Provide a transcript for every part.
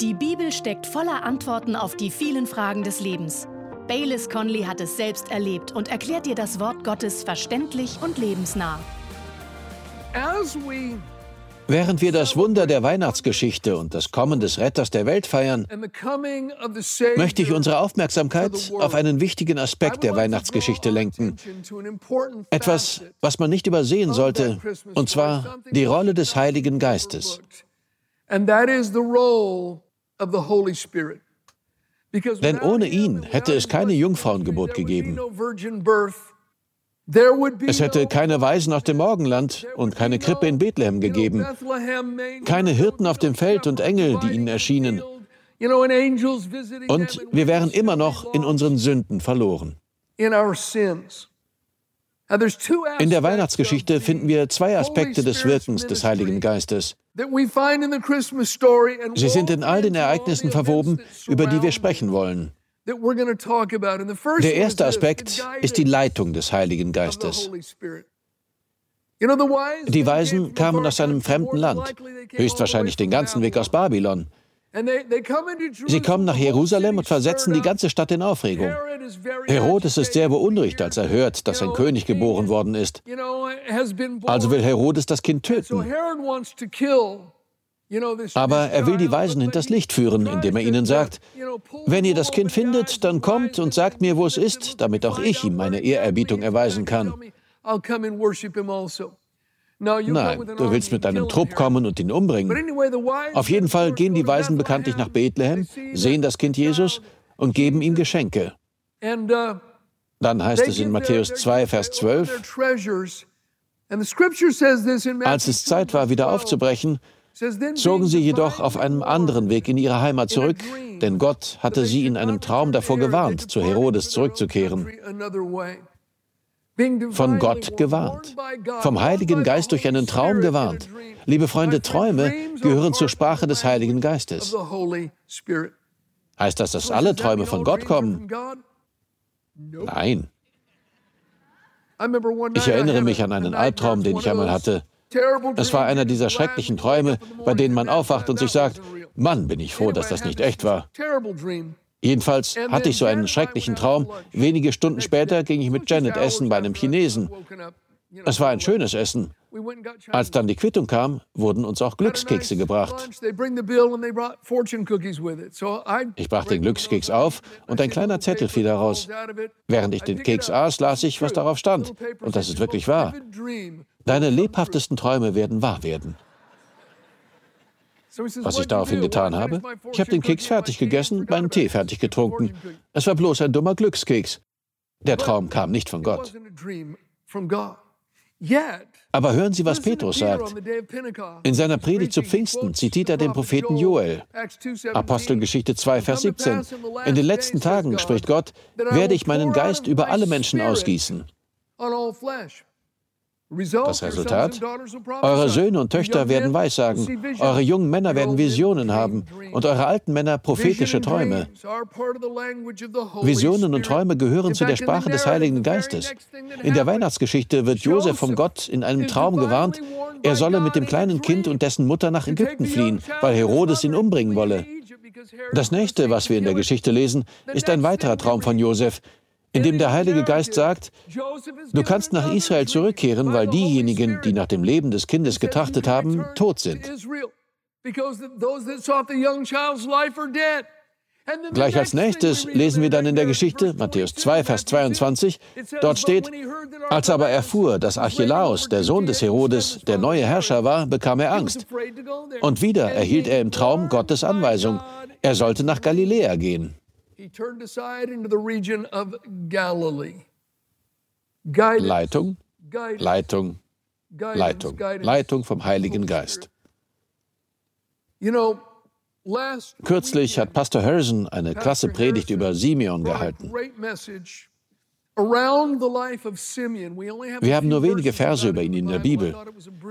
Die Bibel steckt voller Antworten auf die vielen Fragen des Lebens. Baylis Conley hat es selbst erlebt und erklärt dir das Wort Gottes verständlich und lebensnah. Während wir das Wunder der Weihnachtsgeschichte und das Kommen des Retters der Welt feiern, möchte ich unsere Aufmerksamkeit auf einen wichtigen Aspekt der Weihnachtsgeschichte lenken. Etwas, was man nicht übersehen sollte, und zwar die Rolle des Heiligen Geistes. Denn ohne ihn hätte es keine Jungfrauengeburt gegeben. Es hätte keine Weisen auf dem Morgenland und keine Krippe in Bethlehem gegeben, keine Hirten auf dem Feld und Engel, die ihnen erschienen. Und wir wären immer noch in unseren Sünden verloren. In der Weihnachtsgeschichte finden wir zwei Aspekte des Wirkens des Heiligen Geistes. Sie sind in all den Ereignissen verwoben, über die wir sprechen wollen. Der erste Aspekt ist die Leitung des Heiligen Geistes. Die Weisen kamen aus einem fremden Land, höchstwahrscheinlich den ganzen Weg aus Babylon. Sie kommen nach Jerusalem und versetzen die ganze Stadt in Aufregung. Herodes ist sehr beunruhigt, als er hört, dass ein König geboren worden ist. Also will Herodes das Kind töten. Aber er will die Weisen hinters Licht führen, indem er ihnen sagt, wenn ihr das Kind findet, dann kommt und sagt mir, wo es ist, damit auch ich ihm meine Ehrerbietung erweisen kann. Nein, du willst mit deinem Trupp kommen und ihn umbringen. Auf jeden Fall gehen die Weisen bekanntlich nach Bethlehem, sehen das Kind Jesus und geben ihm Geschenke. Dann heißt es in Matthäus 2, Vers 12, als es Zeit war, wieder aufzubrechen, zogen sie jedoch auf einem anderen Weg in ihre Heimat zurück, denn Gott hatte sie in einem Traum davor gewarnt, zu Herodes zurückzukehren. Von Gott gewarnt, vom Heiligen Geist durch einen Traum gewarnt. Liebe Freunde, Träume gehören zur Sprache des Heiligen Geistes. Heißt das, dass alle Träume von Gott kommen? Nein. Ich erinnere mich an einen Albtraum, den ich einmal hatte. Es war einer dieser schrecklichen Träume, bei denen man aufwacht und sich sagt, Mann, bin ich froh, dass das nicht echt war. Jedenfalls hatte ich so einen schrecklichen Traum. Wenige Stunden später ging ich mit Janet essen bei einem Chinesen. Es war ein schönes Essen. Als dann die Quittung kam, wurden uns auch Glückskekse gebracht. Ich brachte den Glückskeks auf und ein kleiner Zettel fiel daraus. Während ich den Keks aß, las ich, was darauf stand. Und das ist wirklich wahr. Deine lebhaftesten Träume werden wahr werden. Was ich daraufhin getan habe? Ich habe den Keks fertig gegessen, meinen Tee fertig getrunken. Es war bloß ein dummer Glückskeks. Der Traum kam nicht von Gott. Aber hören Sie, was Petrus sagt. In seiner Predigt zu Pfingsten zitiert er den Propheten Joel. Apostelgeschichte 2, Vers 17. In den letzten Tagen, spricht Gott, werde ich meinen Geist über alle Menschen ausgießen. Das Resultat? Eure Söhne und Töchter werden Weissagen, eure jungen Männer werden Visionen haben. und eure alten Männer prophetische Träume. Visionen und Träume gehören zu der Sprache des Heiligen Geistes. In der Weihnachtsgeschichte wird Josef vom Gott in einem Traum gewarnt, er solle mit dem kleinen Kind und dessen Mutter nach Ägypten fliehen, weil Herodes ihn umbringen wolle. Das nächste, was wir in der Geschichte lesen, ist ein weiterer Traum von Josef, in dem der Heilige Geist sagt, du kannst nach Israel zurückkehren, weil diejenigen, die nach dem Leben des Kindes getrachtet haben, tot sind. Gleich als nächstes lesen wir dann in der Geschichte, Matthäus 2, Vers 22, dort steht, als aber erfuhr, dass Archelaus, der Sohn des Herodes, der neue Herrscher war, bekam er Angst. Und wieder erhielt er im Traum Gottes Anweisung, er sollte nach Galiläa gehen. Leitung, Leitung, Leitung, Leitung vom Heiligen Geist. Kürzlich hat Pastor Harrison eine klasse Predigt über Simeon gehalten. Wir haben nur wenige Verse über ihn in der Bibel.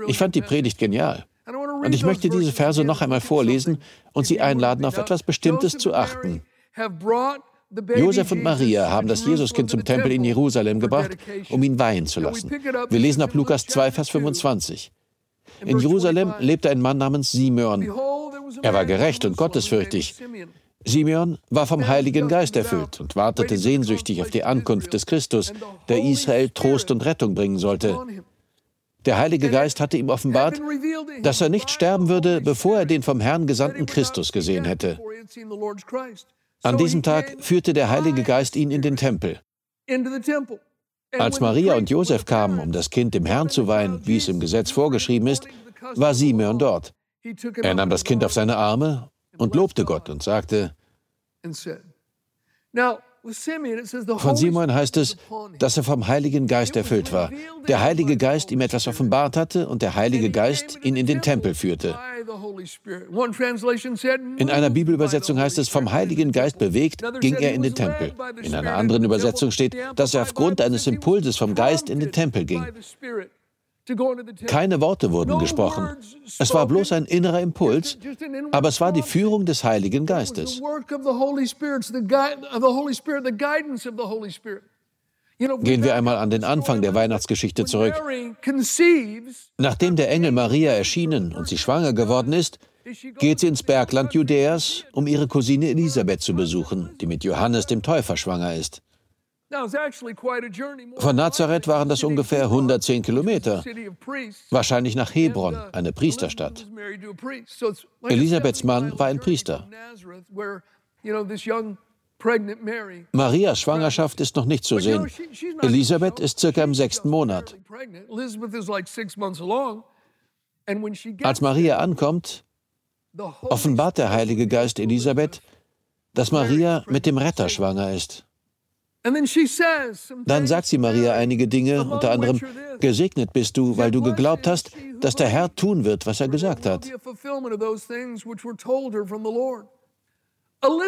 Ich fand die Predigt genial. Und ich möchte diese Verse noch einmal vorlesen und Sie einladen, auf etwas Bestimmtes zu achten. Josef und Maria haben das Jesuskind zum Tempel in Jerusalem gebracht, um ihn weihen zu lassen. Wir lesen ab Lukas 2, Vers 25. In Jerusalem lebte ein Mann namens Simeon. Er war gerecht und gottesfürchtig. Simeon war vom Heiligen Geist erfüllt und wartete sehnsüchtig auf die Ankunft des Christus, der Israel Trost und Rettung bringen sollte. Der Heilige Geist hatte ihm offenbart, dass er nicht sterben würde, bevor er den vom Herrn gesandten Christus gesehen hätte. An diesem Tag führte der Heilige Geist ihn in den Tempel. Als Maria und Josef kamen, um das Kind dem Herrn zu weihen, wie es im Gesetz vorgeschrieben ist, war Simeon dort. Er nahm das Kind auf seine Arme und lobte Gott und sagte, von Simon heißt es, dass er vom Heiligen Geist erfüllt war. Der Heilige Geist ihm etwas offenbart hatte und der Heilige Geist ihn in den Tempel führte. In einer Bibelübersetzung heißt es, vom Heiligen Geist bewegt, ging er in den Tempel. In einer anderen Übersetzung steht, dass er aufgrund eines Impulses vom Geist in den Tempel ging. Keine Worte wurden gesprochen. Es war bloß ein innerer Impuls, aber es war die Führung des Heiligen Geistes. Gehen wir einmal an den Anfang der Weihnachtsgeschichte zurück. Nachdem der Engel Maria erschienen und sie schwanger geworden ist, geht sie ins Bergland Judäas, um ihre Cousine Elisabeth zu besuchen, die mit Johannes dem Täufer schwanger ist. Von Nazareth waren das ungefähr 110 Kilometer, wahrscheinlich nach Hebron, eine Priesterstadt. Elisabeths Mann war ein Priester. Marias Schwangerschaft ist noch nicht zu sehen. Elisabeth ist circa im sechsten Monat. Als Maria ankommt, offenbart der Heilige Geist Elisabeth, dass Maria mit dem Retter schwanger ist. Dann sagt sie Maria einige Dinge, unter anderem, gesegnet bist du, weil du geglaubt hast, dass der Herr tun wird, was er gesagt hat.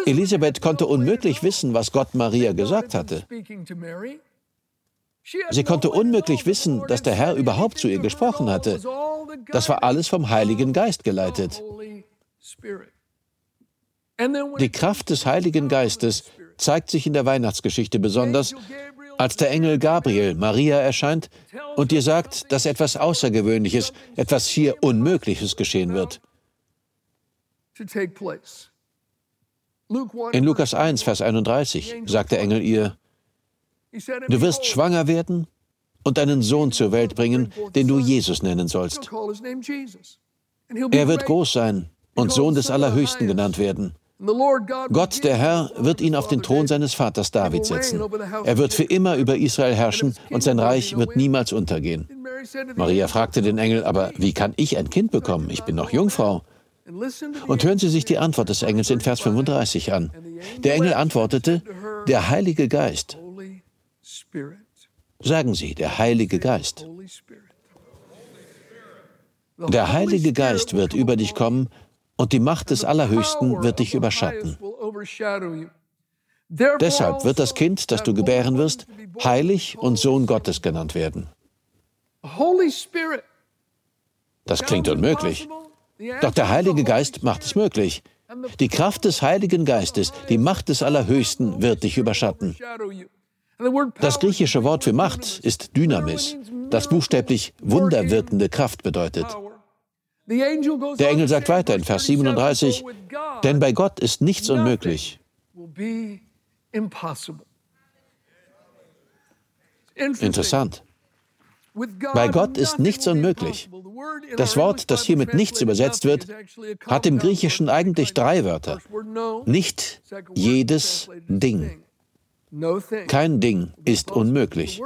Elisabeth konnte unmöglich wissen, was Gott Maria gesagt hatte. Sie konnte unmöglich wissen, dass der Herr überhaupt zu ihr gesprochen hatte. Das war alles vom Heiligen Geist geleitet. Die Kraft des Heiligen Geistes zeigt sich in der Weihnachtsgeschichte besonders, als der Engel Gabriel Maria erscheint und ihr sagt, dass etwas Außergewöhnliches, etwas hier Unmögliches geschehen wird. In Lukas 1, Vers 31 sagt der Engel ihr, Du wirst schwanger werden und einen Sohn zur Welt bringen, den du Jesus nennen sollst. Er wird groß sein und Sohn des Allerhöchsten genannt werden. Gott, der Herr, wird ihn auf den Thron seines Vaters David setzen. Er wird für immer über Israel herrschen und sein Reich wird niemals untergehen. Maria fragte den Engel, aber wie kann ich ein Kind bekommen? Ich bin noch Jungfrau. Und hören Sie sich die Antwort des Engels in Vers 35 an. Der Engel antwortete, der Heilige Geist. Sagen Sie, der Heilige Geist. Der Heilige Geist wird über dich kommen und die Macht des Allerhöchsten wird dich überschatten. Deshalb wird das Kind, das du gebären wirst, heilig und Sohn Gottes genannt werden. Das klingt unmöglich. Doch der Heilige Geist macht es möglich. Die Kraft des Heiligen Geistes, die Macht des Allerhöchsten wird dich überschatten. Das griechische Wort für Macht ist Dynamis, das buchstäblich wunderwirkende Kraft bedeutet. Der Engel sagt weiter in Vers 37, denn bei Gott ist nichts unmöglich. Interessant. Bei Gott ist nichts unmöglich. Das Wort, das hier mit nichts übersetzt wird, hat im Griechischen eigentlich drei Wörter. Nicht jedes Ding. Kein Ding ist unmöglich.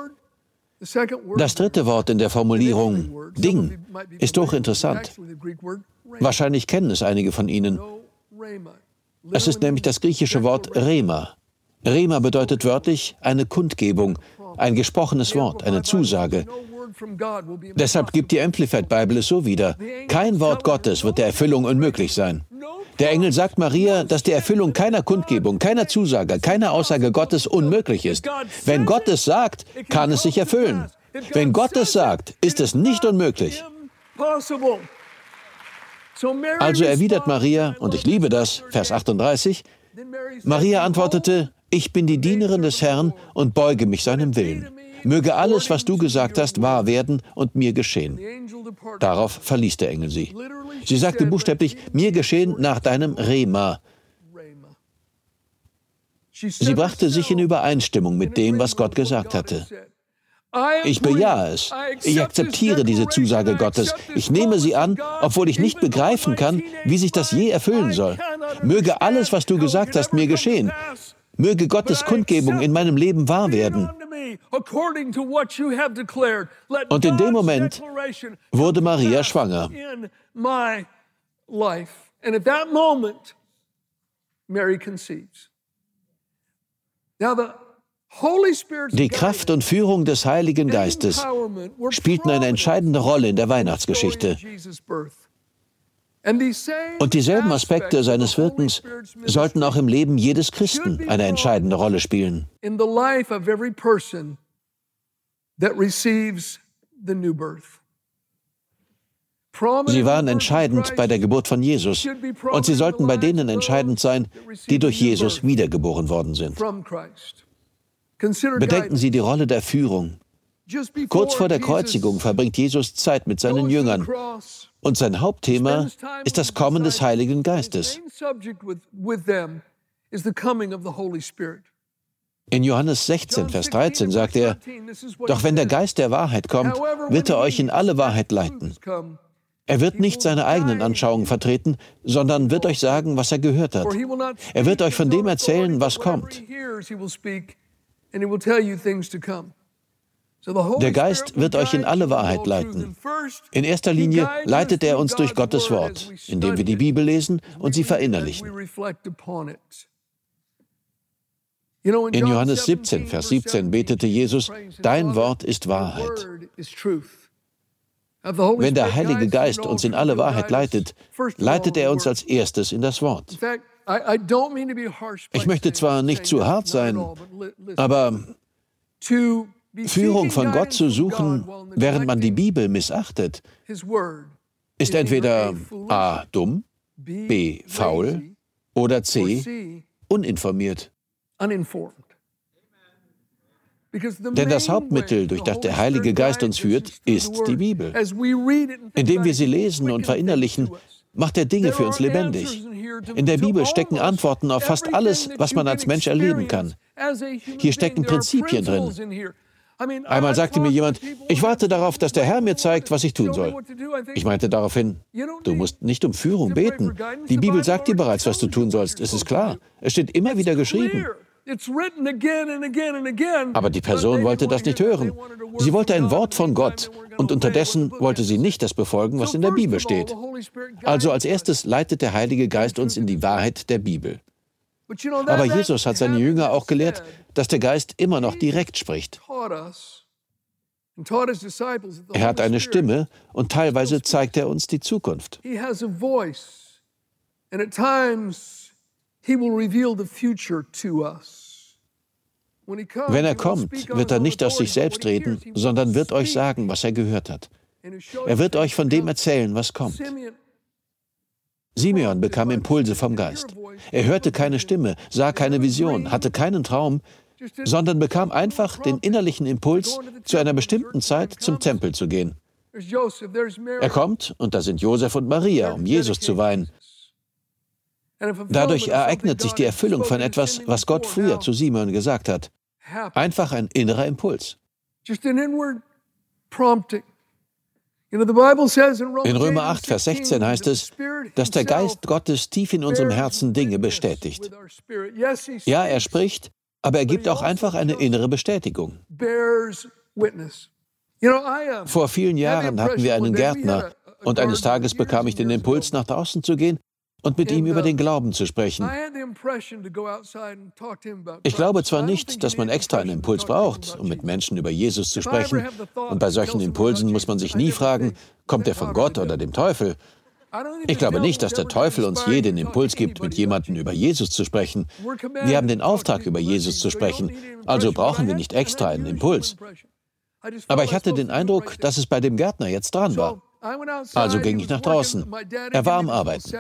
Das dritte Wort in der Formulierung Ding ist hochinteressant. Wahrscheinlich kennen es einige von Ihnen. Es ist nämlich das griechische Wort Rema. Rema bedeutet wörtlich eine Kundgebung, ein gesprochenes Wort, eine Zusage. Deshalb gibt die Amplified Bible es so wieder. Kein Wort Gottes wird der Erfüllung unmöglich sein. Der Engel sagt Maria, dass die Erfüllung keiner Kundgebung, keiner Zusage, keiner Aussage Gottes unmöglich ist. Wenn Gott es sagt, kann es sich erfüllen. Wenn Gott es sagt, ist es nicht unmöglich. Also erwidert Maria, und ich liebe das, Vers 38, Maria antwortete, ich bin die Dienerin des Herrn und beuge mich seinem Willen. möge alles, was du gesagt hast, wahr werden und mir geschehen. Darauf verließ der Engel sie. Sie sagte buchstäblich, mir geschehen nach deinem Rema. Sie brachte sich in Übereinstimmung mit dem, was Gott gesagt hatte. Ich bejahe es. Ich akzeptiere diese Zusage Gottes. Ich nehme sie an, obwohl ich nicht begreifen kann, wie sich das je erfüllen soll. Möge alles, was du gesagt hast, mir geschehen. Möge Gottes Kundgebung in meinem Leben wahr werden. Und in dem Moment wurde Maria schwanger. Mary conceives. Now the die Kraft und Führung des Heiligen Geistes spielten eine entscheidende Rolle in der Weihnachtsgeschichte. Und dieselben Aspekte seines Wirkens sollten auch im Leben jedes Christen eine entscheidende Rolle spielen. Sie waren entscheidend bei der Geburt von Jesus und sie sollten bei denen entscheidend sein, die durch Jesus wiedergeboren worden sind. Bedenken Sie die Rolle der Führung. Kurz vor der Kreuzigung verbringt Jesus Zeit mit seinen Jüngern und sein Hauptthema ist das Kommen des Heiligen Geistes. In Johannes 16, Vers 13 sagt er, Doch wenn der Geist der Wahrheit kommt, wird er euch in alle Wahrheit leiten. Er wird nicht seine eigenen Anschauungen vertreten, sondern wird euch sagen, was er gehört hat. Er wird euch von dem erzählen, was kommt. Der Geist wird euch in alle Wahrheit leiten. In erster Linie leitet er uns durch Gottes Wort, indem wir die Bibel lesen und sie verinnerlichen. In Johannes 17, Vers 17 betete Jesus, Dein Wort ist Wahrheit. Wenn der Heilige Geist uns in alle Wahrheit leitet, leitet er uns als erstes in das Wort. Ich möchte zwar nicht zu hart sein, aber Führung von Gott zu suchen, während man die Bibel missachtet, ist entweder a. dumm, b. faul oder c. uninformiert. Denn das Hauptmittel, durch das der Heilige Geist uns führt, ist die Bibel. Indem wir sie lesen und verinnerlichen, macht er Dinge für uns lebendig. In der Bibel stecken Antworten auf fast alles, was man als Mensch erleben kann. Hier stecken Prinzipien drin. Einmal sagte mir jemand, ich warte darauf, dass der Herr mir zeigt, was ich tun soll. Ich meinte daraufhin, du musst nicht um Führung beten. Die Bibel sagt dir bereits, was du tun sollst. Es ist klar. Es steht immer wieder geschrieben. Aber die Person wollte das nicht hören. Sie wollte ein Wort von Gott und unterdessen wollte sie nicht das befolgen, was in der Bibel steht. Also als erstes leitet der Heilige Geist uns in die Wahrheit der Bibel. Aber Jesus hat seine Jünger auch gelehrt, dass der Geist immer noch direkt spricht. Er hat eine Stimme und teilweise zeigt er uns die Zukunft. Wenn er kommt, wird er nicht aus sich selbst reden, sondern wird euch sagen, was er gehört hat. Er wird euch von dem erzählen, was kommt. Simeon bekam Impulse vom Geist. Er hörte keine Stimme, sah keine Vision, hatte keinen Traum, sondern bekam einfach den innerlichen Impuls, zu einer bestimmten Zeit zum Tempel zu gehen. Er kommt, und da sind Josef und Maria, um Jesus zu weihen. Dadurch ereignet sich die Erfüllung von etwas, was Gott früher zu Simon gesagt hat. Einfach ein innerer Impuls. In Römer 8, Vers 16 heißt es, dass der Geist Gottes tief in unserem Herzen Dinge bestätigt. Ja, er spricht, aber er gibt auch einfach eine innere Bestätigung. Vor vielen Jahren hatten wir einen Gärtner und eines Tages bekam ich den Impuls, nach draußen zu gehen und mit ihm über den Glauben zu sprechen. Ich glaube zwar nicht, dass man extra einen Impuls braucht, um mit Menschen über Jesus zu sprechen, und bei solchen Impulsen muss man sich nie fragen, kommt er von Gott oder dem Teufel? Ich glaube nicht, dass der Teufel uns je den Impuls gibt, mit jemandem über Jesus zu sprechen. Wir haben den Auftrag, über Jesus zu sprechen, also brauchen wir nicht extra einen Impuls. Aber ich hatte den Eindruck, dass es bei dem Gärtner jetzt dran war. Also ging ich nach draußen. Er war am Arbeiten.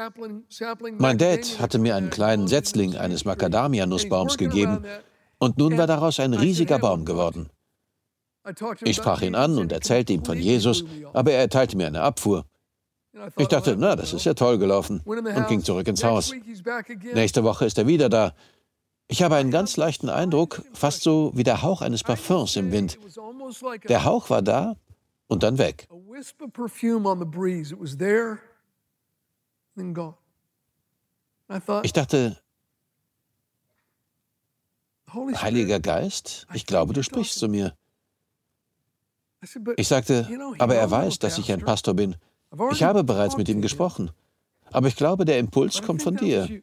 Mein Dad hatte mir einen kleinen Setzling eines Macadamia-Nussbaums gegeben und nun war daraus ein riesiger Baum geworden. Ich sprach ihn an und erzählte ihm von Jesus, aber er erteilte mir eine Abfuhr. Ich dachte, na, das ist ja toll gelaufen und ging zurück ins Haus. Nächste Woche ist er wieder da. Ich habe einen ganz leichten Eindruck, fast so wie der Hauch eines Parfüms im Wind. Der Hauch war da und dann weg. Ich dachte, Heiliger Geist, ich glaube, du sprichst zu mir. Ich sagte, aber er weiß, dass ich ein Pastor bin. Ich habe bereits mit ihm gesprochen. Aber ich glaube, der Impuls kommt von dir.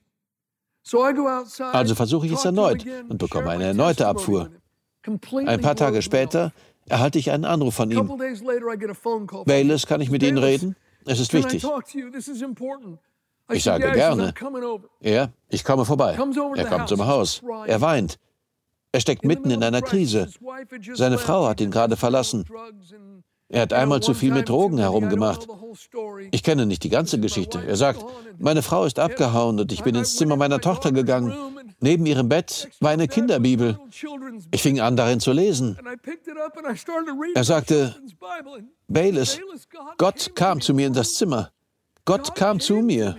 Also versuche ich es erneut und bekomme eine erneute Abfuhr. Ein paar Tage später erhalte ich einen Anruf von ihm. Bayless, kann ich mit Ihnen reden? Es ist wichtig. Ich sage gerne. Er, ich komme vorbei. Er kommt zum Haus. Er weint. Er steckt mitten in einer Krise. Seine Frau hat ihn gerade verlassen. Er hat einmal zu viel mit Drogen herumgemacht. Ich kenne nicht die ganze Geschichte. Er sagt, meine Frau ist abgehauen und ich bin ins Zimmer meiner Tochter gegangen. Neben ihrem Bett war eine Kinderbibel. Ich fing an, darin zu lesen. Er sagte, Bayless, Gott kam zu mir in das Zimmer. Gott kam zu mir.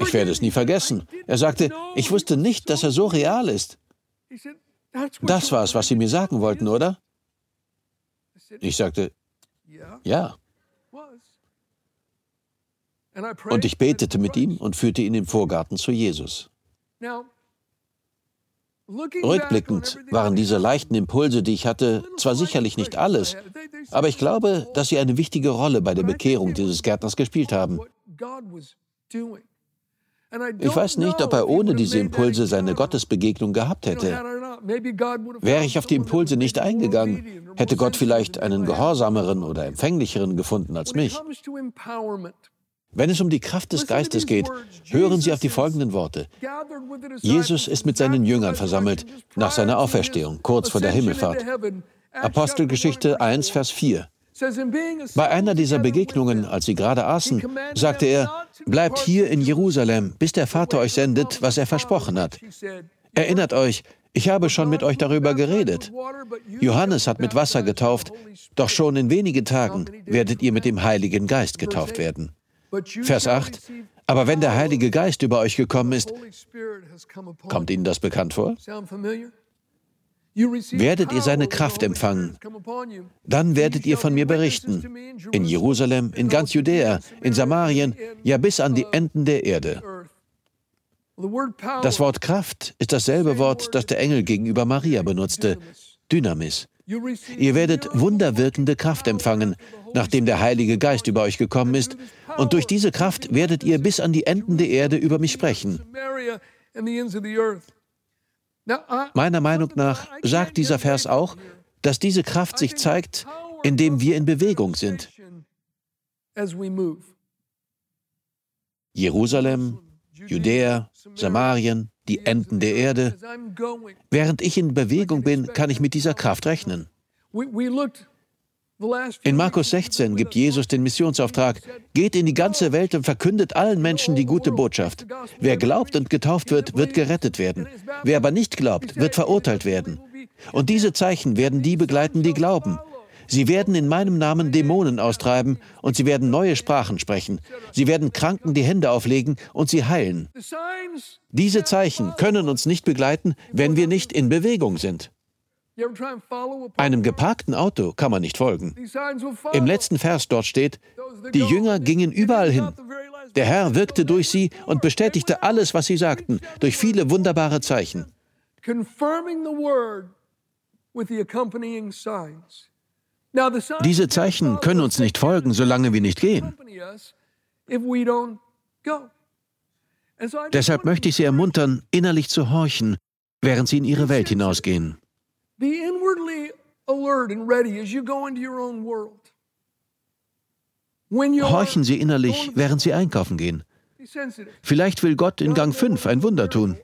Ich werde es nie vergessen. Er sagte, ich wusste nicht, dass er so real ist. Das war es, was Sie mir sagen wollten, oder? Ich sagte, ja. Und ich betete mit ihm und führte ihn im Vorgarten zu Jesus. Rückblickend waren diese leichten Impulse, die ich hatte, zwar sicherlich nicht alles, aber ich glaube, dass sie eine wichtige Rolle bei der Bekehrung dieses Gärtners gespielt haben. Ich weiß nicht, ob er ohne diese Impulse seine Gottesbegegnung gehabt hätte. Wäre ich auf die Impulse nicht eingegangen, hätte Gott vielleicht einen gehorsameren oder empfänglicheren gefunden als mich. Wenn es um die Kraft des Geistes geht, hören Sie auf die folgenden Worte. Jesus ist mit seinen Jüngern versammelt nach seiner Auferstehung, kurz vor der Himmelfahrt. Apostelgeschichte 1, Vers 4. Bei einer dieser Begegnungen, als sie gerade aßen, sagte er, bleibt hier in Jerusalem, bis der Vater euch sendet, was er versprochen hat. Erinnert euch, ich habe schon mit euch darüber geredet. Johannes hat mit Wasser getauft, doch schon in wenigen Tagen werdet ihr mit dem Heiligen Geist getauft werden. Vers 8. Aber wenn der Heilige Geist über euch gekommen ist, kommt Ihnen das bekannt vor? werdet ihr seine Kraft empfangen. Dann werdet ihr von mir berichten. In Jerusalem, in ganz Judäa, in Samarien, ja bis an die Enden der Erde. Das Wort Kraft ist dasselbe Wort, das der Engel gegenüber Maria benutzte, Dynamis. Ihr werdet wunderwirkende Kraft empfangen, nachdem der Heilige Geist über euch gekommen ist, und durch diese Kraft werdet ihr bis an die Enden der Erde über mich sprechen. Meiner Meinung nach sagt dieser Vers auch, dass diese Kraft sich zeigt, indem wir in Bewegung sind. Jerusalem, Judäa, Samarien, die Enden der Erde. Während ich in Bewegung bin, kann ich mit dieser Kraft rechnen. In Markus 16 gibt Jesus den Missionsauftrag, geht in die ganze Welt und verkündet allen Menschen die gute Botschaft. Wer glaubt und getauft wird, wird gerettet werden. Wer aber nicht glaubt, wird verurteilt werden. Und diese Zeichen werden die begleiten, die glauben. Sie werden in meinem Namen Dämonen austreiben und sie werden neue Sprachen sprechen. Sie werden Kranken die Hände auflegen und sie heilen. Diese Zeichen können uns nicht begleiten, wenn wir nicht in Bewegung sind. Einem geparkten Auto kann man nicht folgen. Im letzten Vers dort steht, die Jünger gingen überall hin. Der Herr wirkte durch sie und bestätigte alles, was sie sagten, durch viele wunderbare Zeichen. Diese Zeichen können uns nicht folgen, solange wir nicht gehen. Deshalb möchte ich Sie ermuntern, innerlich zu horchen, während Sie in Ihre Welt hinausgehen. Be inwardly alert and ready as you go into your own world. Horchen Sie innerlich, während Sie einkaufen gehen. Vielleicht will Gott in Gang 5 ein Wunder tun.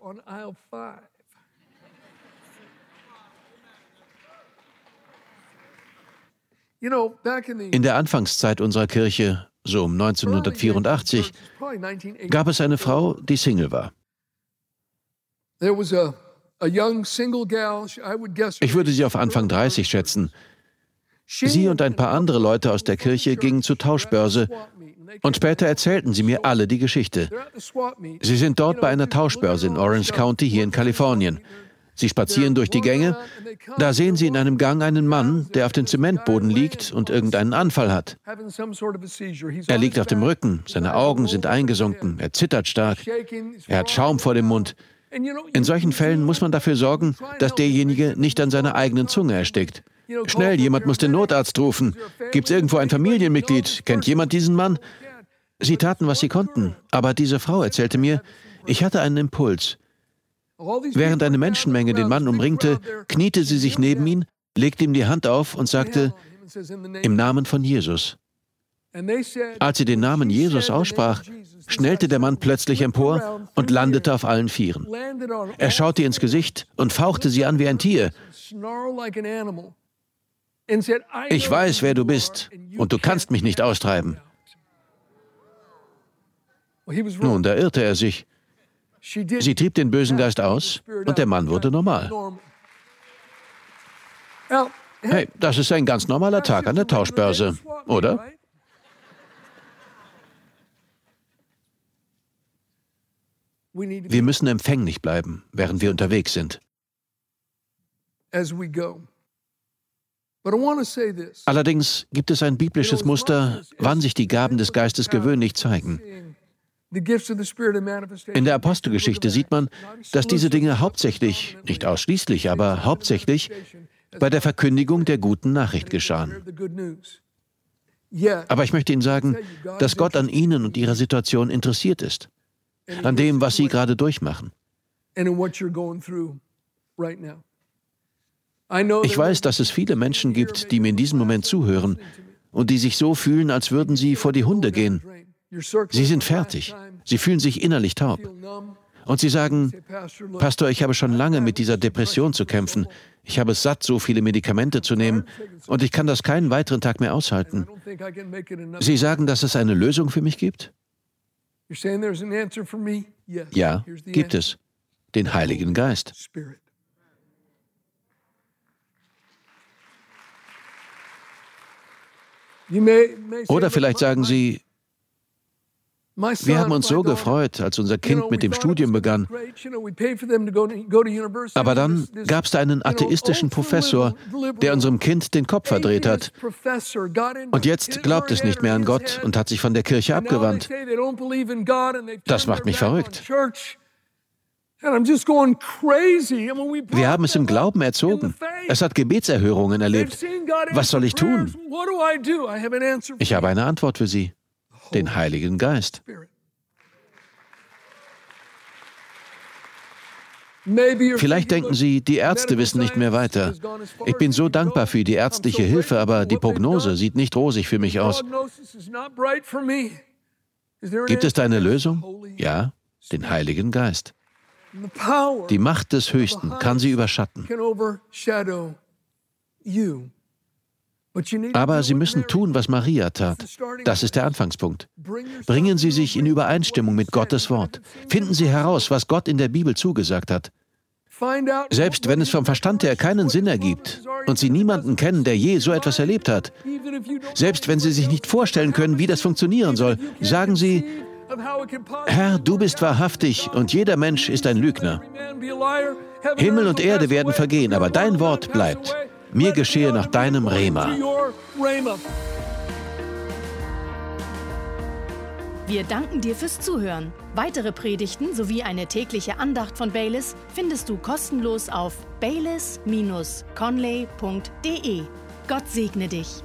In der Anfangszeit unserer Kirche, so um 1984, gab es eine Frau, die Single war. Ich würde sie auf Anfang 30 schätzen. Sie und ein paar andere Leute aus der Kirche gingen zur Tauschbörse und später erzählten sie mir alle die Geschichte. Sie sind dort bei einer Tauschbörse in Orange County hier in Kalifornien. Sie spazieren durch die Gänge. Da sehen Sie in einem Gang einen Mann, der auf dem Zementboden liegt und irgendeinen Anfall hat. Er liegt auf dem Rücken, seine Augen sind eingesunken, er zittert stark, er hat Schaum vor dem Mund. In solchen Fällen muss man dafür sorgen, dass derjenige nicht an seiner eigenen Zunge erstickt. Schnell, jemand muss den Notarzt rufen. Gibt es irgendwo ein Familienmitglied? Kennt jemand diesen Mann? Sie taten, was sie konnten, aber diese Frau erzählte mir, ich hatte einen Impuls. Während eine Menschenmenge den Mann umringte, kniete sie sich neben ihn, legte ihm die Hand auf und sagte, im Namen von Jesus. Als sie den Namen Jesus aussprach, schnellte der Mann plötzlich empor und landete auf allen Vieren. Er schaute ihr ins Gesicht und fauchte sie an wie ein Tier. Ich weiß, wer du bist, und du kannst mich nicht austreiben. Nun, da irrte er sich. Sie trieb den bösen Geist aus und der Mann wurde normal. Hey, das ist ein ganz normaler Tag an der Tauschbörse, oder? Wir müssen empfänglich bleiben, während wir unterwegs sind. Allerdings gibt es ein biblisches Muster, wann sich die Gaben des Geistes gewöhnlich zeigen. In der Apostelgeschichte sieht man, dass diese Dinge hauptsächlich, nicht ausschließlich, aber hauptsächlich bei der Verkündigung der guten Nachricht geschahen. Aber ich möchte Ihnen sagen, dass Gott an Ihnen und Ihrer Situation interessiert ist, an dem, was Sie gerade durchmachen. Ich weiß, dass es viele Menschen gibt, die mir in diesem Moment zuhören und die sich so fühlen, als würden sie vor die Hunde gehen Sie sind fertig. Sie fühlen sich innerlich taub. Und sie sagen, Pastor, ich habe schon lange mit dieser Depression zu kämpfen. Ich habe es satt, so viele Medikamente zu nehmen und ich kann das keinen weiteren Tag mehr aushalten. Sie sagen, dass es eine Lösung für mich gibt? Ja, gibt es. Den Heiligen Geist. Oder vielleicht sagen Sie, wir haben uns so gefreut, als unser Kind mit dem Studium begann. Aber dann gab es da einen atheistischen Professor, der unserem Kind den Kopf verdreht hat. Und jetzt glaubt es nicht mehr an Gott und hat sich von der Kirche abgewandt. Das macht mich verrückt. Wir haben es im Glauben erzogen. Es hat Gebetserhörungen erlebt. Was soll ich tun? Ich habe eine Antwort für Sie den Heiligen Geist. Vielleicht denken Sie, die Ärzte wissen nicht mehr weiter. Ich bin so dankbar für die ärztliche Hilfe, aber die Prognose sieht nicht rosig für mich aus. Gibt es da eine Lösung? Ja, den Heiligen Geist. Die Macht des Höchsten kann sie überschatten. Aber Sie müssen tun, was Maria tat. Das ist der Anfangspunkt. Bringen Sie sich in Übereinstimmung mit Gottes Wort. Finden Sie heraus, was Gott in der Bibel zugesagt hat. Selbst wenn es vom Verstand her keinen Sinn ergibt und Sie niemanden kennen, der je so etwas erlebt hat, selbst wenn Sie sich nicht vorstellen können, wie das funktionieren soll, sagen Sie, Herr, du bist wahrhaftig und jeder Mensch ist ein Lügner. Himmel und Erde werden vergehen, aber dein Wort bleibt. Mir geschehe nach deinem Rema. Wir danken dir fürs Zuhören. Weitere Predigten sowie eine tägliche Andacht von Baylis findest du kostenlos auf baylis-conley.de. Gott segne dich.